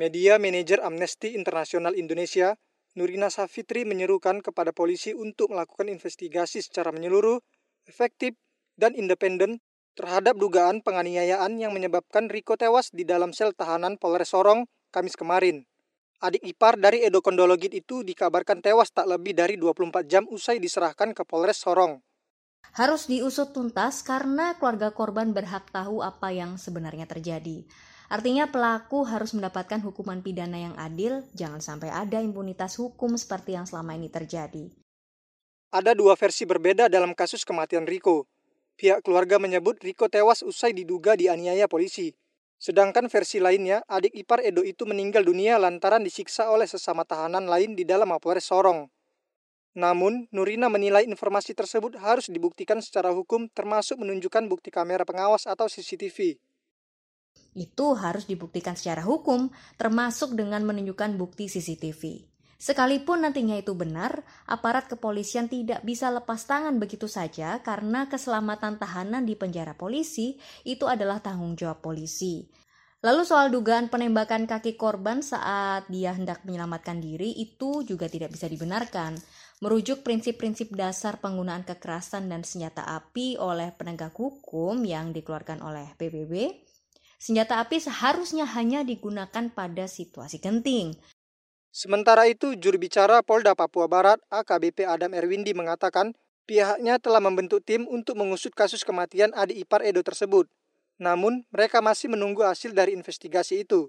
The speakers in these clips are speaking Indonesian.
Media Manager Amnesty Internasional Indonesia, Nurina Safitri menyerukan kepada polisi untuk melakukan investigasi secara menyeluruh, efektif, dan independen terhadap dugaan penganiayaan yang menyebabkan Riko tewas di dalam sel tahanan Polres Sorong Kamis kemarin. Adik ipar dari Edo Kondologit itu dikabarkan tewas tak lebih dari 24 jam usai diserahkan ke Polres Sorong. Harus diusut tuntas karena keluarga korban berhak tahu apa yang sebenarnya terjadi. Artinya pelaku harus mendapatkan hukuman pidana yang adil, jangan sampai ada impunitas hukum seperti yang selama ini terjadi. Ada dua versi berbeda dalam kasus kematian Riko. Pihak keluarga menyebut Riko tewas usai diduga dianiaya polisi. Sedangkan versi lainnya, adik ipar Edo itu meninggal dunia lantaran disiksa oleh sesama tahanan lain di dalam Mapolres Sorong. Namun, Nurina menilai informasi tersebut harus dibuktikan secara hukum termasuk menunjukkan bukti kamera pengawas atau CCTV. Itu harus dibuktikan secara hukum, termasuk dengan menunjukkan bukti CCTV. Sekalipun nantinya itu benar, aparat kepolisian tidak bisa lepas tangan begitu saja karena keselamatan tahanan di penjara polisi itu adalah tanggung jawab polisi. Lalu soal dugaan penembakan kaki korban saat dia hendak menyelamatkan diri itu juga tidak bisa dibenarkan. Merujuk prinsip-prinsip dasar penggunaan kekerasan dan senjata api oleh penegak hukum yang dikeluarkan oleh PBB, senjata api seharusnya hanya digunakan pada situasi genting, Sementara itu, juru bicara Polda Papua Barat AKBP Adam Erwindi mengatakan pihaknya telah membentuk tim untuk mengusut kasus kematian adik ipar Edo tersebut. Namun, mereka masih menunggu hasil dari investigasi itu.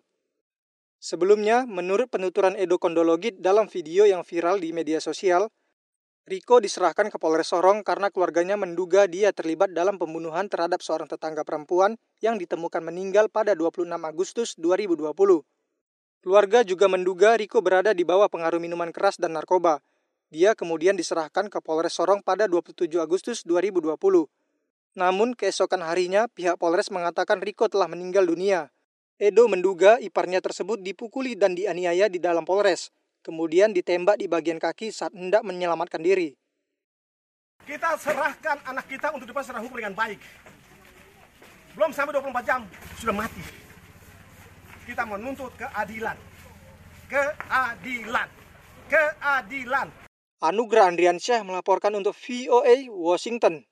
Sebelumnya, menurut penuturan Edo Kondologit dalam video yang viral di media sosial, Riko diserahkan ke Polres Sorong karena keluarganya menduga dia terlibat dalam pembunuhan terhadap seorang tetangga perempuan yang ditemukan meninggal pada 26 Agustus 2020. Keluarga juga menduga Riko berada di bawah pengaruh minuman keras dan narkoba. Dia kemudian diserahkan ke Polres Sorong pada 27 Agustus 2020. Namun keesokan harinya pihak Polres mengatakan Riko telah meninggal dunia. Edo menduga iparnya tersebut dipukuli dan dianiaya di dalam Polres, kemudian ditembak di bagian kaki saat hendak menyelamatkan diri. Kita serahkan anak kita untuk diproses secara hukum dengan baik. Belum sampai 24 jam, sudah mati kita menuntut keadilan. Keadilan. Keadilan. Anugerah Andriansyah melaporkan untuk VOA Washington.